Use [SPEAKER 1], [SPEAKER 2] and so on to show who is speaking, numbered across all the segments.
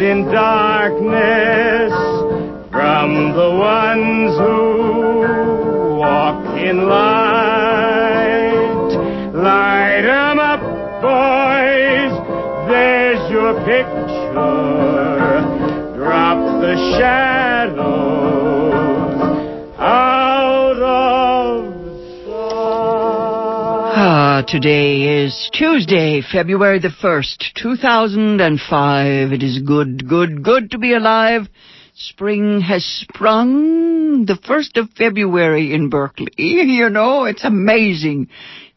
[SPEAKER 1] in darkness from the ones who walk in light. Light 'em up, boys. There's your picture. Drop the shadows
[SPEAKER 2] today is Tuesday, February the 1st, 2005. It is good, good, good to be alive. Spring has sprung the 1st of February in Berkeley. You know, it's amazing.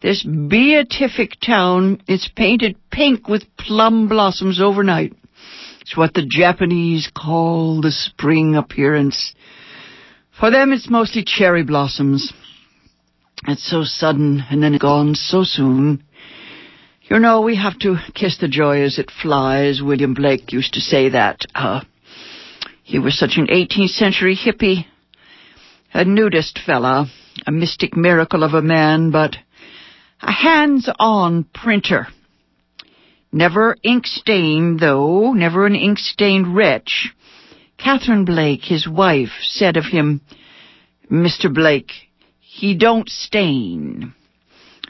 [SPEAKER 2] This beatific town is painted pink with plum blossoms overnight. It's what the Japanese call the spring appearance. For them, it's mostly cherry blossoms. It's so sudden and then gone so soon. You know, we have to kiss the joy as it flies. William Blake used to say that. Uh, he was such an 18th century hippie, a nudist fella, a mystic miracle of a man, but a hands-on printer. Never ink-stained, though, never an ink-stained wretch. Catherine Blake, his wife, said of him, Mr. Blake, he don't stain.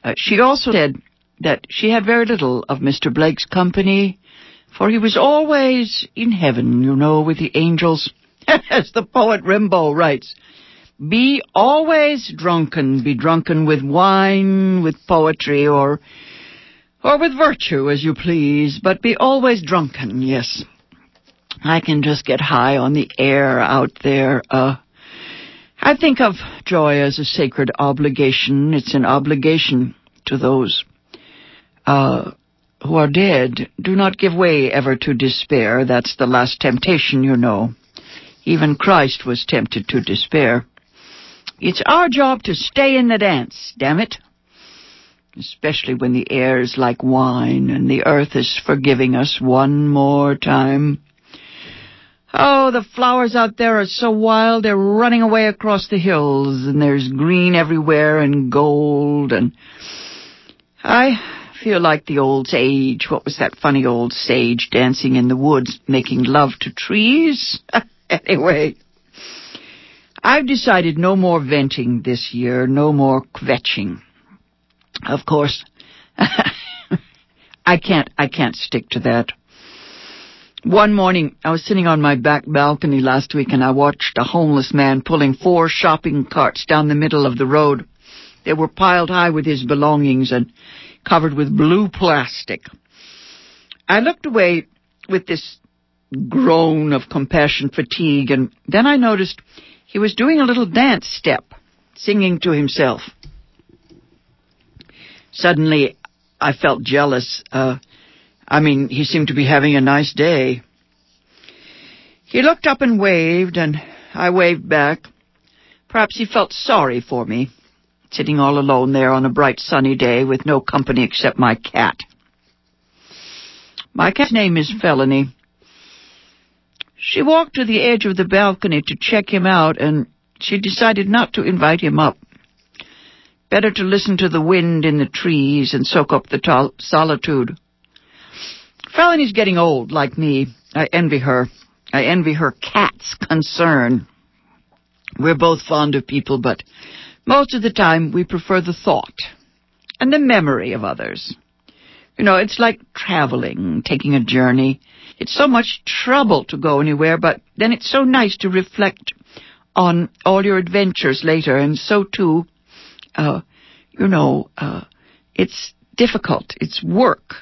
[SPEAKER 2] Uh, she also said that she had very little of Mr. Blake's company, for he was always in heaven, you know, with the angels. As the poet Rimbaud writes, be always drunken, be drunken with wine, with poetry, or, or with virtue, as you please, but be always drunken, yes. I can just get high on the air out there, uh, I think of joy as a sacred obligation. It's an obligation to those uh, who are dead. Do not give way ever to despair. That's the last temptation, you know. Even Christ was tempted to despair. It's our job to stay in the dance, damn it. Especially when the air is like wine and the earth is forgiving us one more time. Oh, the flowers out there are so wild, they're running away across the hills, and there's green everywhere and gold, and I feel like the old sage. What was that funny old sage dancing in the woods, making love to trees? anyway, I've decided no more venting this year, no more kvetching. Of course, I can't, I can't stick to that. One morning, I was sitting on my back balcony last week and I watched a homeless man pulling four shopping carts down the middle of the road. They were piled high with his belongings and covered with blue plastic. I looked away with this groan of compassion fatigue and then I noticed he was doing a little dance step, singing to himself. Suddenly, I felt jealous. Uh, I mean, he seemed to be having a nice day. He looked up and waved, and I waved back. Perhaps he felt sorry for me, sitting all alone there on a bright sunny day with no company except my cat. My cat's name is Felony. She walked to the edge of the balcony to check him out, and she decided not to invite him up. Better to listen to the wind in the trees and soak up the solitude. Felony's getting old, like me. I envy her. I envy her cat's concern. We're both fond of people, but most of the time we prefer the thought and the memory of others. You know, it's like traveling, taking a journey. It's so much trouble to go anywhere, but then it's so nice to reflect on all your adventures later, and so too, uh, you know, uh, it's difficult. It's work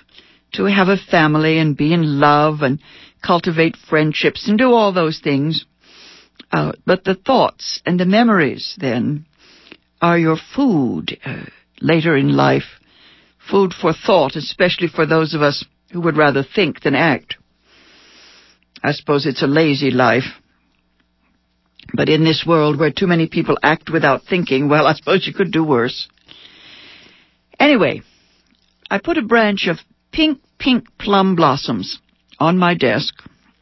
[SPEAKER 2] to have a family and be in love and cultivate friendships and do all those things. Uh, but the thoughts and the memories then are your food uh, later in life. Food for thought, especially for those of us who would rather think than act. I suppose it's a lazy life. But in this world where too many people act without thinking, well, I suppose you could do worse. Anyway, I put a branch of pink, pink plum blossoms on my desk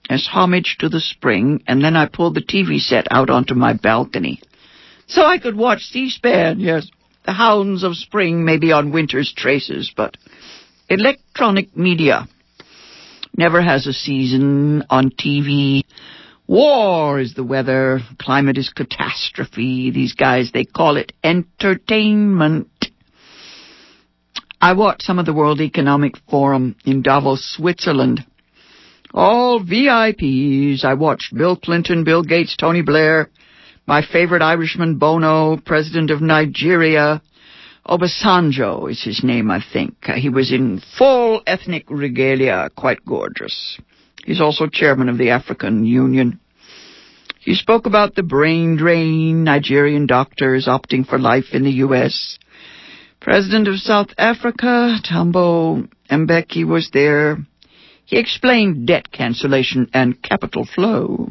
[SPEAKER 2] as homage to the spring, and then I pulled the TV set out onto my balcony. So I could watch C-SPAN, yes. The hounds of spring may be on winter's traces, but electronic media never has a season on TV. War is the weather. Climate is catastrophe. These guys, they call it entertainment. I watched some of the World Economic Forum in Davos, Switzerland. All VIPs. I watched Bill Clinton, Bill Gates, Tony Blair, my favorite Irishman Bono, President of Nigeria. Obasanjo is his name, I think. He was in full ethnic regalia, quite gorgeous. He's also chairman of the African Union. He spoke about the brain drain, Nigerian doctors opting for life in the U.S. President of South Africa, Thabo Mbeki, was there. He explained debt cancellation and capital flow.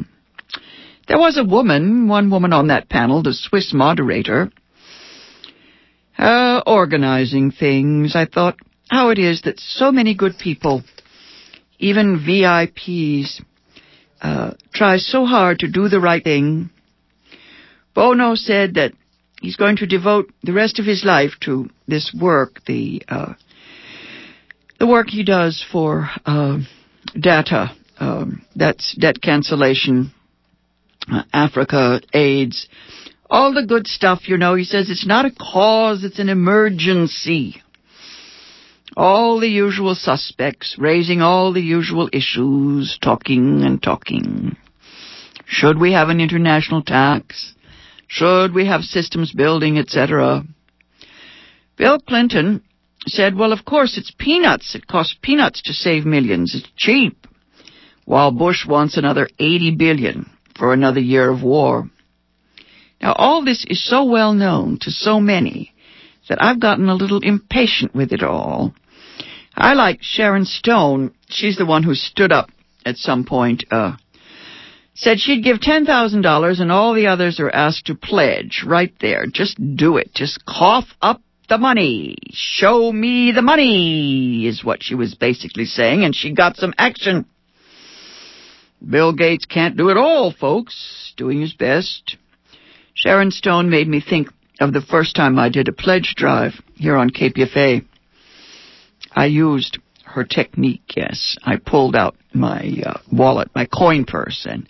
[SPEAKER 2] There was a woman, one woman on that panel, the Swiss moderator, uh, organizing things. I thought how it is that so many good people, even VIPs, uh, try so hard to do the right thing. Bono said that he's going to devote the rest of his life to this work, the uh, the work he does for uh, data. Um, that's debt cancellation, uh, Africa, AIDS, all the good stuff, you know. He says it's not a cause, it's an emergency. All the usual suspects, raising all the usual issues, talking and talking. Should we have an international tax? Should we have systems building, etc.? Bill Clinton said, well, of course, it's peanuts. It costs peanuts to save millions. It's cheap. While Bush wants another 80 billion for another year of war. Now, all this is so well known to so many that I've gotten a little impatient with it all. I like Sharon Stone. She's the one who stood up at some point, uh, said she'd give $10,000 and all the others are asked to pledge right there. Just do it. Just cough up the money. Show me the money, is what she was basically saying, and she got some action. Bill Gates can't do it all, folks. Doing his best. Sharon Stone made me think of the first time I did a pledge drive here on KPFA. I used her technique, yes. I pulled out my uh, wallet, my coin purse, and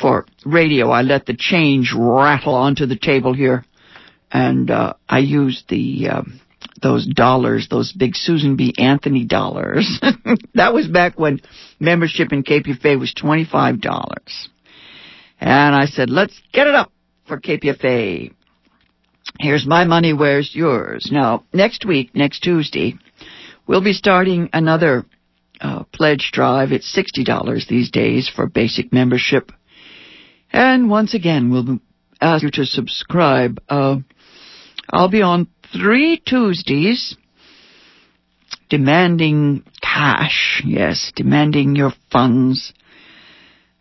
[SPEAKER 2] for radio, I let the change rattle onto the table here and uh, I used the uh, those dollars, those big Susan B. Anthony dollars. that was back when membership in KPFA was twenty five dollars, and I said, "Let's get it up for KPFA." Here's my money. Where's yours? Now, next week, next Tuesday, we'll be starting another uh, pledge drive. It's sixty dollars these days for basic membership. And once again, we'll ask you to subscribe. Uh, I'll be on three Tuesdays demanding cash. Yes, demanding your funds.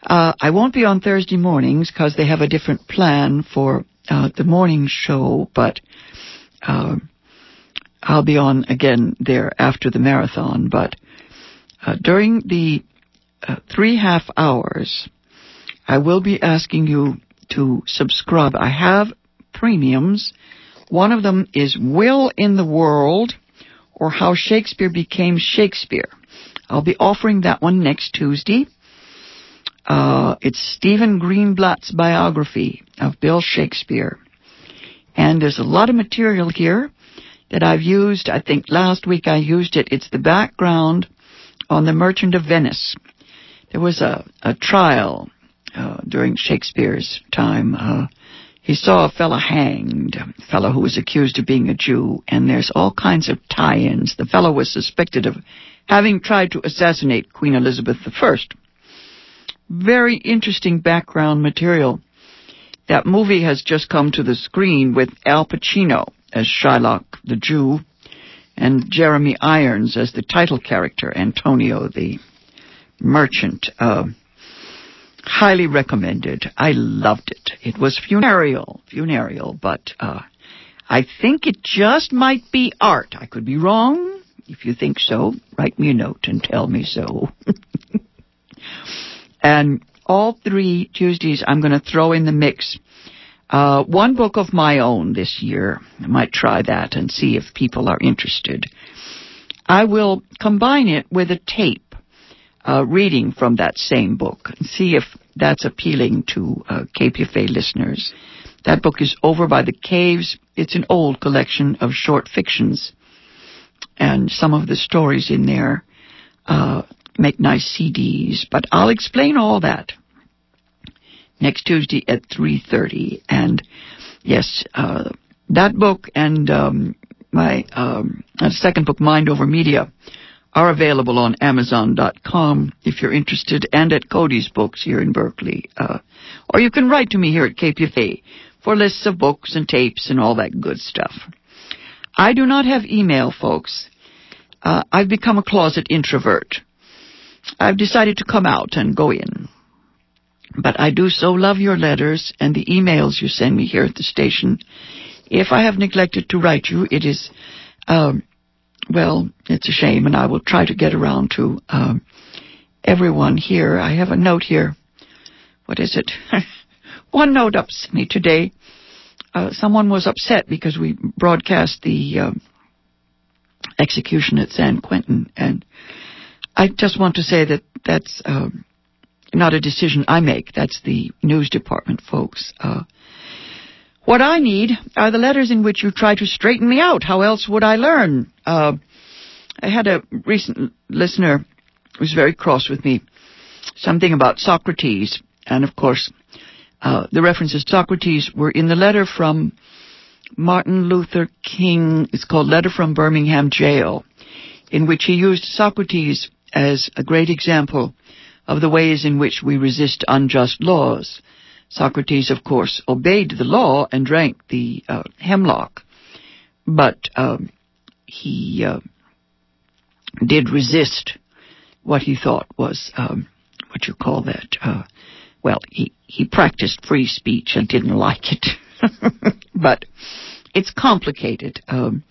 [SPEAKER 2] Uh, I won't be on Thursday mornings because they have a different plan for uh, the morning show, but uh, I'll be on again there after the marathon. But uh, during the uh, three half hours, I will be asking you to subscribe. I have premiums one of them is Will in the World or How Shakespeare Became Shakespeare. I'll be offering that one next Tuesday. Uh, it's Stephen Greenblatt's biography of Bill Shakespeare. And there's a lot of material here that I've used. I think last week I used it. It's the background on The Merchant of Venice. There was a, a trial uh, during Shakespeare's time. Uh, he saw a fellow hanged, a fellow who was accused of being a Jew, and there's all kinds of tie-ins. The fellow was suspected of having tried to assassinate Queen Elizabeth I. Very interesting background material. That movie has just come to the screen with Al Pacino as Shylock the Jew and Jeremy Irons as the title character, Antonio the merchant. Uh, highly recommended. I loved it. It was funereal, funereal, but uh, I think it just might be art. I could be wrong. If you think so, write me a note and tell me so. and all three Tuesdays, I'm going to throw in the mix uh, one book of my own this year. I might try that and see if people are interested. I will combine it with a tape uh, reading from that same book and see if that's appealing to uh, KPFA listeners. That book is Over by the Caves. It's an old collection of short fictions, and some of the stories in there uh, make nice CDs. But I'll explain all that next Tuesday at 3.30. And yes, uh, that book and um, my um, second book, Mind Over Media, are available on Amazon.com if you're interested, and at Cody's Books here in Berkeley. Uh, or you can write to me here at KPFA for lists of books and tapes and all that good stuff. I do not have email, folks. Uh, I've become a closet introvert. I've decided to come out and go in. But I do so love your letters and the emails you send me here at the station. If I have neglected to write you, it is, um, well, it's a shame, and I will try to get around to um, everyone here. I have a note here. What is it? One note upset me today. Uh, someone was upset because we broadcast the uh, execution at San Quentin, and I just want to say that that's um, not a decision I make. That's the news department folks. Uh, what I need are the letters in which you try to straighten me out. How else would I learn? Uh, I had a recent listener who was very cross with me. Something about Socrates, and of course, uh, the references to Socrates were in the letter from Martin Luther King. It's called Letter from Birmingham Jail, in which he used Socrates as a great example of the ways in which we resist unjust laws. Socrates, of course, obeyed the law and drank the uh, hemlock, but um, he uh, did resist what he thought was um, what you call that. Uh, well, he he practiced free speech and didn't like it, but it's complicated. Um,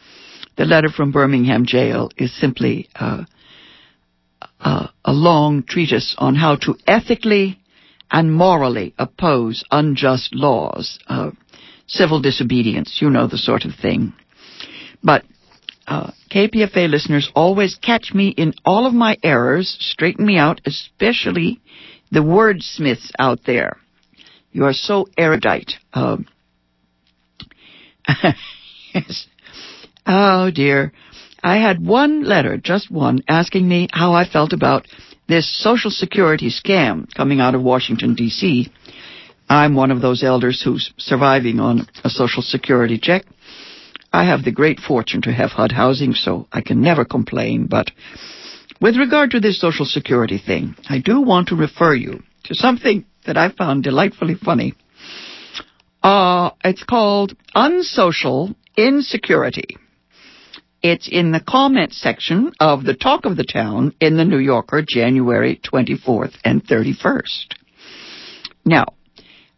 [SPEAKER 2] the letter from Birmingham jail is simply uh, uh, a long treatise on how to ethically and morally oppose unjust laws, uh, civil disobedience, you know the sort of thing. But uh, KPFA listeners always catch me in all of my errors, straighten me out, especially the wordsmiths out there. You are so erudite. Um, yes. Oh dear. I had one letter, just one, asking me how I felt about this Social Security scam coming out of Washington, D.C. I'm one of those elders who's surviving on a Social Security check. I have the great fortune to have HUD housing, so I can never complain, but with regard to this Social Security thing, I do want to refer you to something that I found delightfully funny. Uh, it's called Unsocial Insecurity. It's in the comment section of the Talk of the Town in the New Yorker, January 24th and 31st. Now,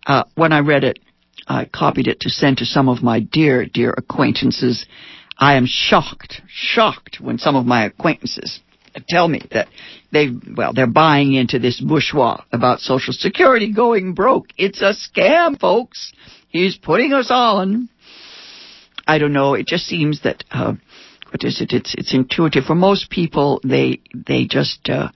[SPEAKER 2] uh, when I read it, I copied it to send to some of my dear, dear acquaintances. I am shocked, shocked when some of my acquaintances tell me that they, well, they're buying into this bourgeois about Social Security going broke. It's a scam, folks. He's putting us on. I don't know. It just seems that uh, what is it? It's it's intuitive for most people. They they just uh,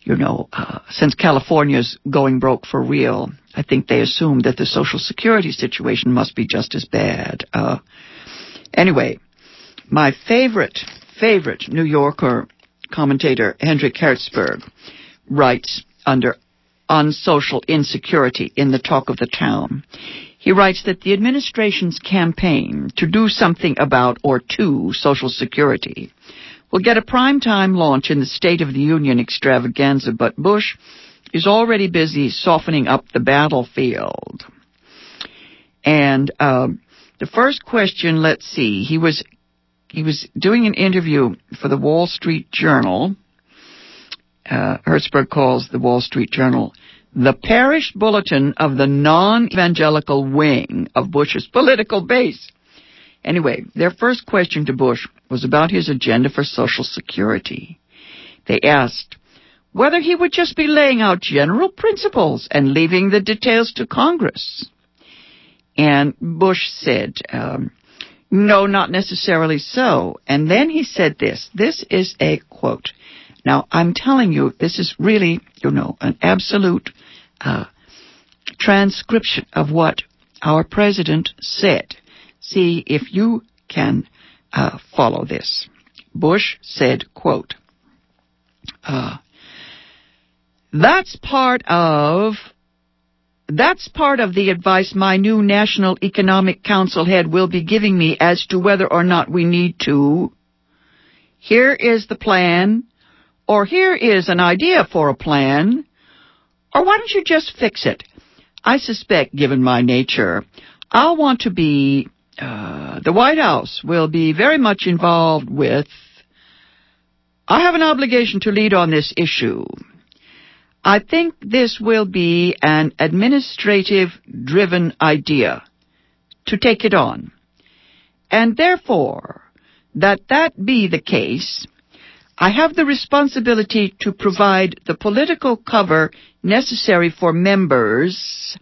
[SPEAKER 2] you know uh, since California's going broke for real, I think they assume that the Social Security situation must be just as bad. Uh, anyway, my favorite favorite New Yorker commentator Hendrik Hertzberg writes under Unsocial Insecurity in the talk of the town. He writes that the administration's campaign to do something about or to Social Security will get a primetime launch in the State of the Union extravaganza, but Bush is already busy softening up the battlefield. And um, the first question, let's see, he was he was doing an interview for the Wall Street Journal. Uh, Hertzberg calls the Wall Street Journal the parish bulletin of the non-evangelical wing of Bush's political base. Anyway, their first question to Bush was about his agenda for Social Security. They asked whether he would just be laying out general principles and leaving the details to Congress. And Bush said, um, no, not necessarily so. And then he said this. This is a quote. Now, I'm telling you, this is really, you know, an absolute uh, transcription of what our president said. See if you can uh, follow this. Bush said, quote, uh, that's part of that's part of the advice my new National Economic Council head will be giving me as to whether or not we need to. Here is the plan, or here is an idea for a plan, or why don't you just fix it? I suspect, given my nature, I'll want to be, uh, the White House will be very much involved with, I have an obligation to lead on this issue. I think this will be an administrative driven idea to take it on. And therefore, that that be the case, I have the responsibility to provide the political cover necessary for members.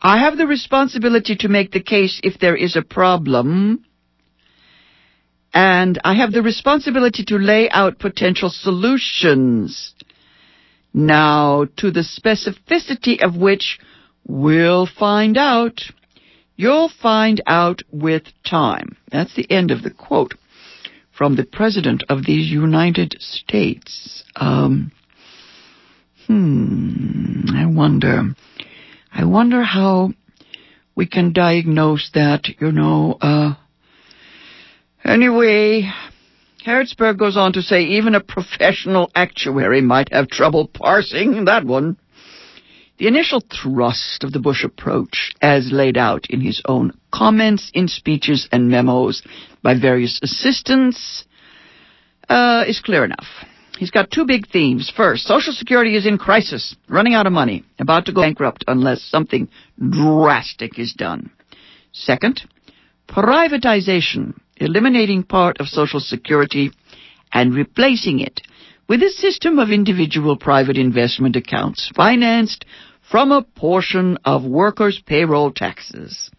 [SPEAKER 2] I have the responsibility to make the case if there is a problem. And I have the responsibility to lay out potential solutions now, to the specificity of which we'll find out. You'll find out with time. That's the end of the quote from the President of these United States. Um, hmm, I wonder. I wonder how we can diagnose that, you know. Uh, anyway, Hertzberg goes on to say even a professional actuary might have trouble parsing that one. The initial thrust of the Bush approach, as laid out in his own comments in speeches and memos by various assistants, uh, is clear enough. He's got two big themes. First, Social Security is in crisis, running out of money, about to go bankrupt unless something drastic is done. Second, privatization eliminating part of Social Security and replacing it with a system of individual private investment accounts financed from a portion of workers' payroll taxes.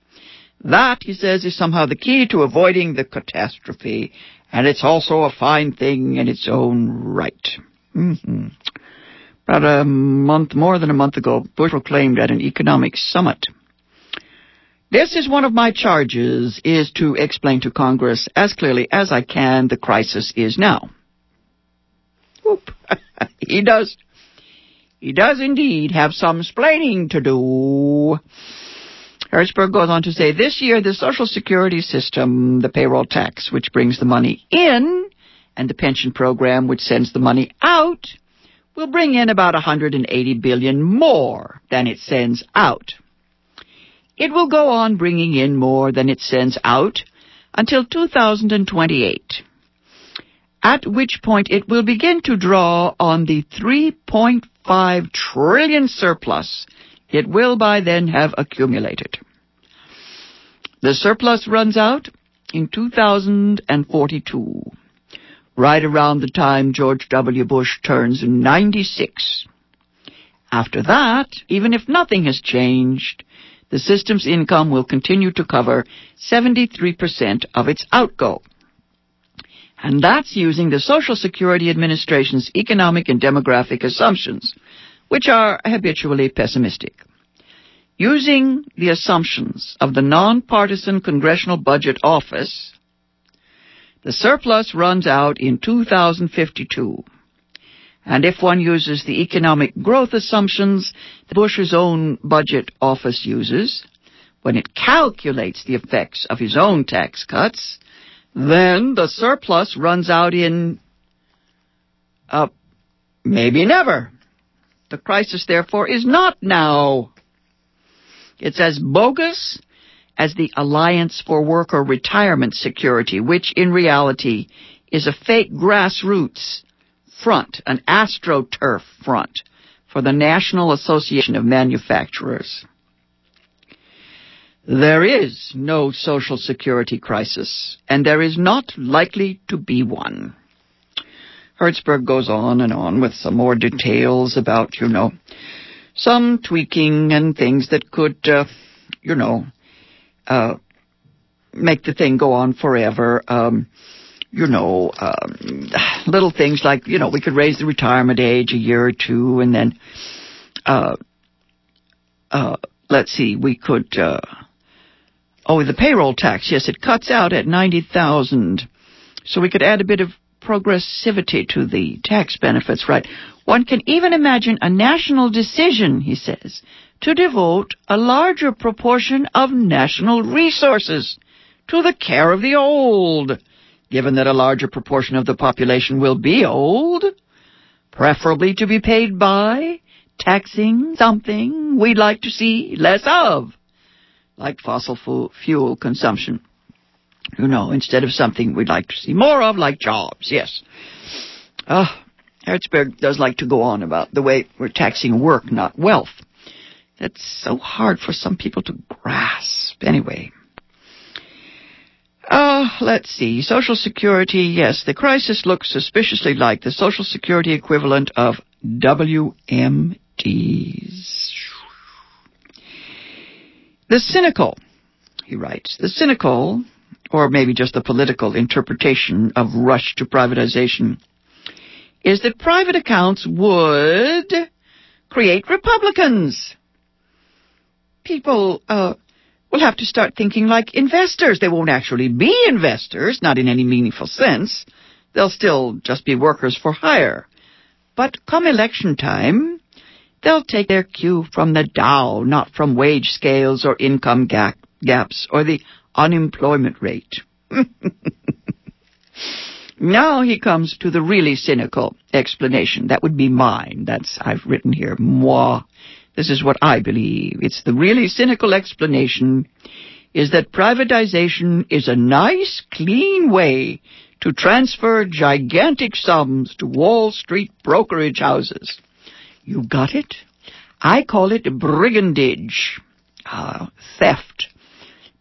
[SPEAKER 2] That, he says, is somehow the key to avoiding the catastrophe, and it's also a fine thing in its own right. Mm-hmm. About a month, more than a month ago, Bush proclaimed at an economic summit this is one of my charges, is to explain to Congress as clearly as I can the crisis is now. Whoop. he does. He does indeed have some splaining to do. Hertzberg goes on to say, this year the Social Security system, the payroll tax, which brings the money in, and the pension program, which sends the money out, will bring in about 180 billion more than it sends out. It will go on bringing in more than it sends out until 2028, at which point it will begin to draw on the 3.5 trillion surplus it will by then have accumulated. The surplus runs out in 2042, right around the time George W. Bush turns 96. After that, even if nothing has changed, the system's income will continue to cover 73% of its outgo. And that's using the Social Security Administration's economic and demographic assumptions, which are habitually pessimistic. Using the assumptions of the nonpartisan Congressional Budget Office, the surplus runs out in 2052. And if one uses the economic growth assumptions that Bush's own budget office uses, when it calculates the effects of his own tax cuts, then the surplus runs out in, uh, maybe never. The crisis, therefore, is not now. It's as bogus as the Alliance for Worker Retirement Security, which in reality is a fake grassroots front, an astroturf front for the National Association of Manufacturers. There is no social security crisis, and there is not likely to be one. Hertzberg goes on and on with some more details about, you know, some tweaking and things that could, uh, you know, uh, make the thing go on forever. Um, you know, um, little things like, you know, we could raise the retirement age a year or two and then, uh, uh, let's see, we could, uh, oh, the payroll tax, yes, it cuts out at 90,000. So we could add a bit of progressivity to the tax benefits, right? One can even imagine a national decision, he says, to devote a larger proportion of national resources to the care of the old given that a larger proportion of the population will be old, preferably to be paid by taxing something we'd like to see less of, like fossil fuel consumption. You know, instead of something we'd like to see more of, like jobs, yes. Uh, Hertzberg does like to go on about the way we're taxing work, not wealth. That's so hard for some people to grasp. Anyway, uh, let's see. Social Security, yes, the crisis looks suspiciously like the Social Security equivalent of WMDs. The cynical, he writes, the cynical, or maybe just the political interpretation of rush to privatization, is that private accounts would create Republicans. People, uh, will have to start thinking like investors. They won't actually be investors, not in any meaningful sense. They'll still just be workers for hire. But come election time, they'll take their cue from the Dow, not from wage scales or income gap, gaps or the unemployment rate. now he comes to the really cynical explanation. That would be mine. That's I've written here. Moi. This is what I believe. It's the really cynical explanation is that privatization is a nice, clean way to transfer gigantic sums to Wall Street brokerage houses. You got it? I call it brigandage, uh, theft,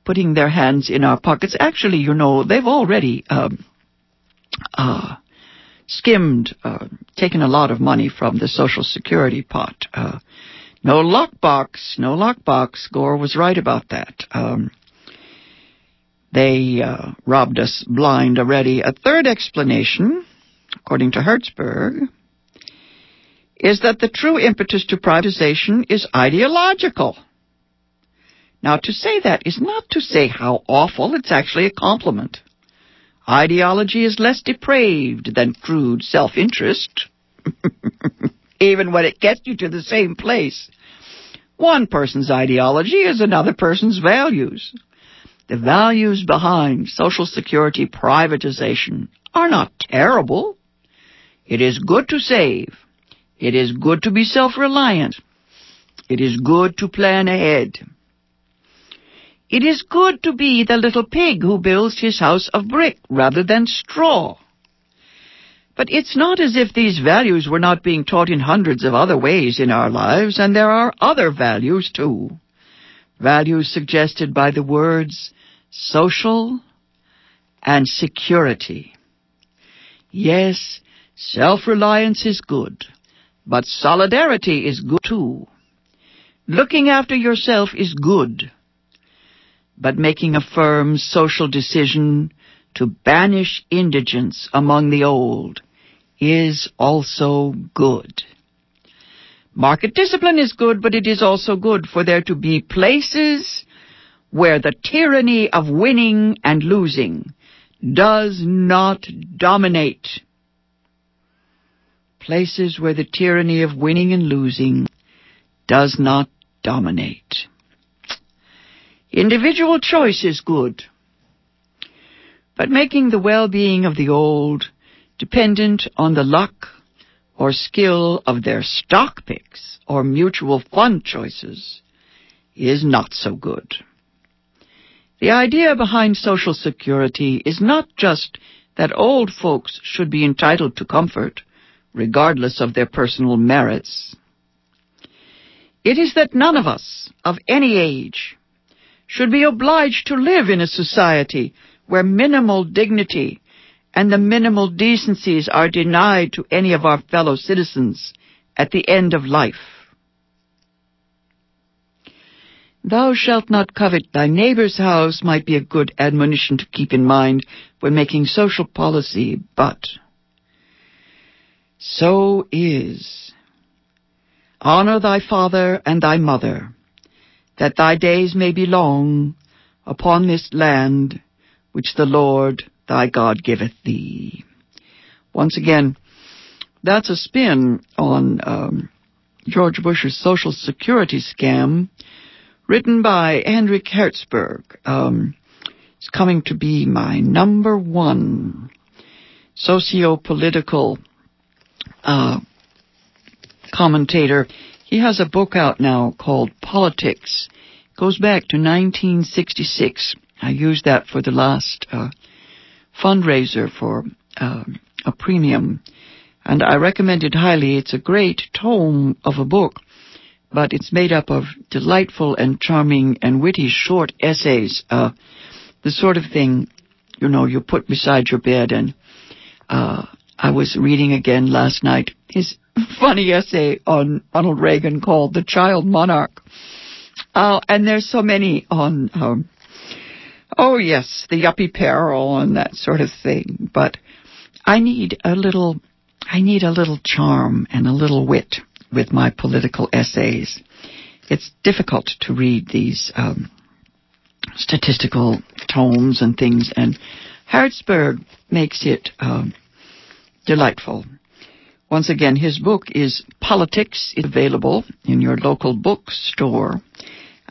[SPEAKER 2] putting their hands in our pockets. Actually, you know, they've already um, uh, skimmed, uh, taken a lot of money from the Social Security pot. Uh, no lockbox, no lockbox. Gore was right about that. Um, they uh, robbed us blind already. A third explanation, according to Hertzberg, is that the true impetus to privatization is ideological. Now, to say that is not to say how awful, it's actually a compliment. Ideology is less depraved than crude self-interest. even when it gets you to the same place. One person's ideology is another person's values. The values behind Social Security privatization are not terrible. It is good to save. It is good to be self-reliant. It is good to plan ahead. It is good to be the little pig who builds his house of brick rather than straw. But it's not as if these values were not being taught in hundreds of other ways in our lives, and there are other values too. Values suggested by the words social and security. Yes, self-reliance is good, but solidarity is good too. Looking after yourself is good, but making a firm social decision to banish indigence among the old is also good. Market discipline is good, but it is also good for there to be places where the tyranny of winning and losing does not dominate. Places where the tyranny of winning and losing does not dominate. Individual choice is good, but making the well-being of the old dependent on the luck or skill of their stock picks or mutual fund choices is not so good. The idea behind Social Security is not just that old folks should be entitled to comfort, regardless of their personal merits. It is that none of us, of any age, should be obliged to live in a society where minimal dignity and the minimal decencies are denied to any of our fellow citizens at the end of life. Thou shalt not covet thy neighbor's house might be a good admonition to keep in mind when making social policy, but so is. Honor thy father and thy mother, that thy days may be long upon this land which the Lord thy God giveth thee. Once again, that's a spin on um, George Bush's Social Security scam, written by Hendrik Hertzberg. Um, it's coming to be my number one socio-political uh, commentator. He has a book out now called Politics. It goes back to 1966. I used that for the last uh, fundraiser for uh, a premium, and I recommend it highly. It's a great tome of a book, but it's made up of delightful and charming and witty short essays, uh, the sort of thing you know you put beside your bed. And uh, I was reading again last night his funny essay on Ronald Reagan called "The Child Monarch." Uh, and there's so many on um, Oh yes, the yuppie peril and that sort of thing. But I need a little, I need a little charm and a little wit with my political essays. It's difficult to read these um, statistical tomes and things, and Hertzberg makes it um, delightful. Once again, his book is Politics, available in your local bookstore.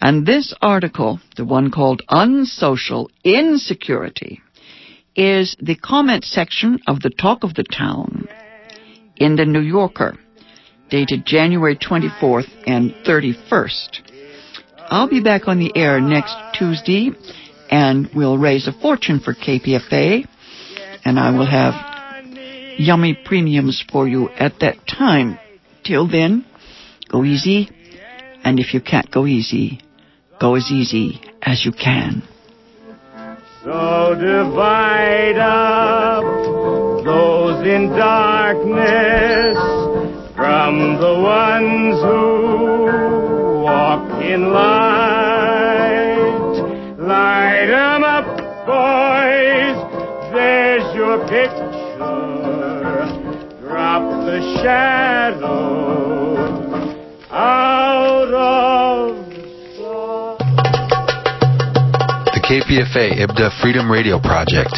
[SPEAKER 2] And this article, the one called Unsocial Insecurity, is the comment section of the Talk of the Town in the New Yorker, dated January 24th and 31st. I'll be back on the air next Tuesday, and we'll raise a fortune for KPFA, and I will have yummy premiums for you at that time. Till then, go easy, and if you can't go easy, Go as easy as you can.
[SPEAKER 1] So divide up those in darkness from the ones who walk in light. Light up, boys. There's your picture.
[SPEAKER 3] KPFA Ibdaa Freedom Radio Project.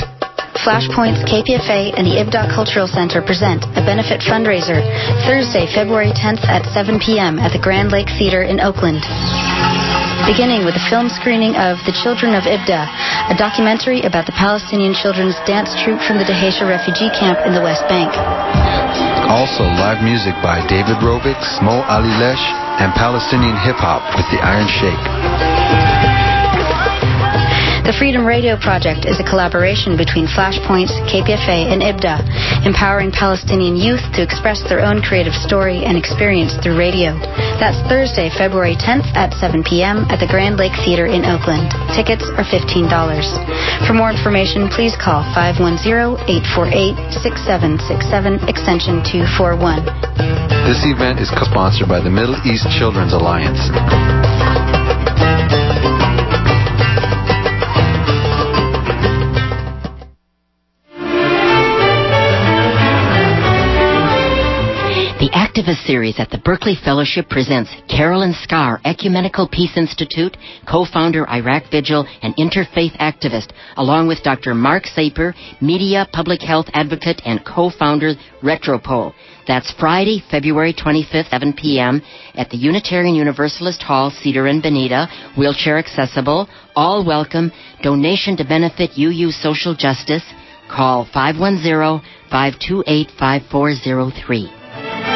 [SPEAKER 4] Flashpoints KPFA and the Ibdaa Cultural Center present a benefit fundraiser Thursday, February 10th at 7 p.m. at the Grand Lake Theater in Oakland. Beginning with a film screening of The Children of Ibdaa, a documentary about the Palestinian children's dance troupe from the Dheisheh refugee camp in the West Bank.
[SPEAKER 3] Also, live music by David Rovics, Mo Ali Lesh, and Palestinian hip hop with the Iron Sheik.
[SPEAKER 4] The Freedom Radio Project is a collaboration between Flashpoints, KPFA, and Ibdaa, empowering Palestinian youth to express their own creative story and experience through radio. That's Thursday, February 10th at 7 p.m. at the Grand Lake Theater in Oakland. Tickets are $15. For more information, please call 510-848-6767, extension 241.
[SPEAKER 3] This event is co-sponsored by the Middle East Children's Alliance.
[SPEAKER 5] Activist Series at the Berkeley Fellowship presents Carolyn Scarr, Ecumenical Peace Institute, co-founder Iraq Vigil, and interfaith activist, along with Dr. Mark Saper, media public health advocate and co-founder Retropole. That's Friday, February 25th, 7 p.m. at the Unitarian Universalist Hall, Cedar and Bonita, wheelchair accessible, all welcome, donation to benefit UU Social Justice. Call 510 528 5403.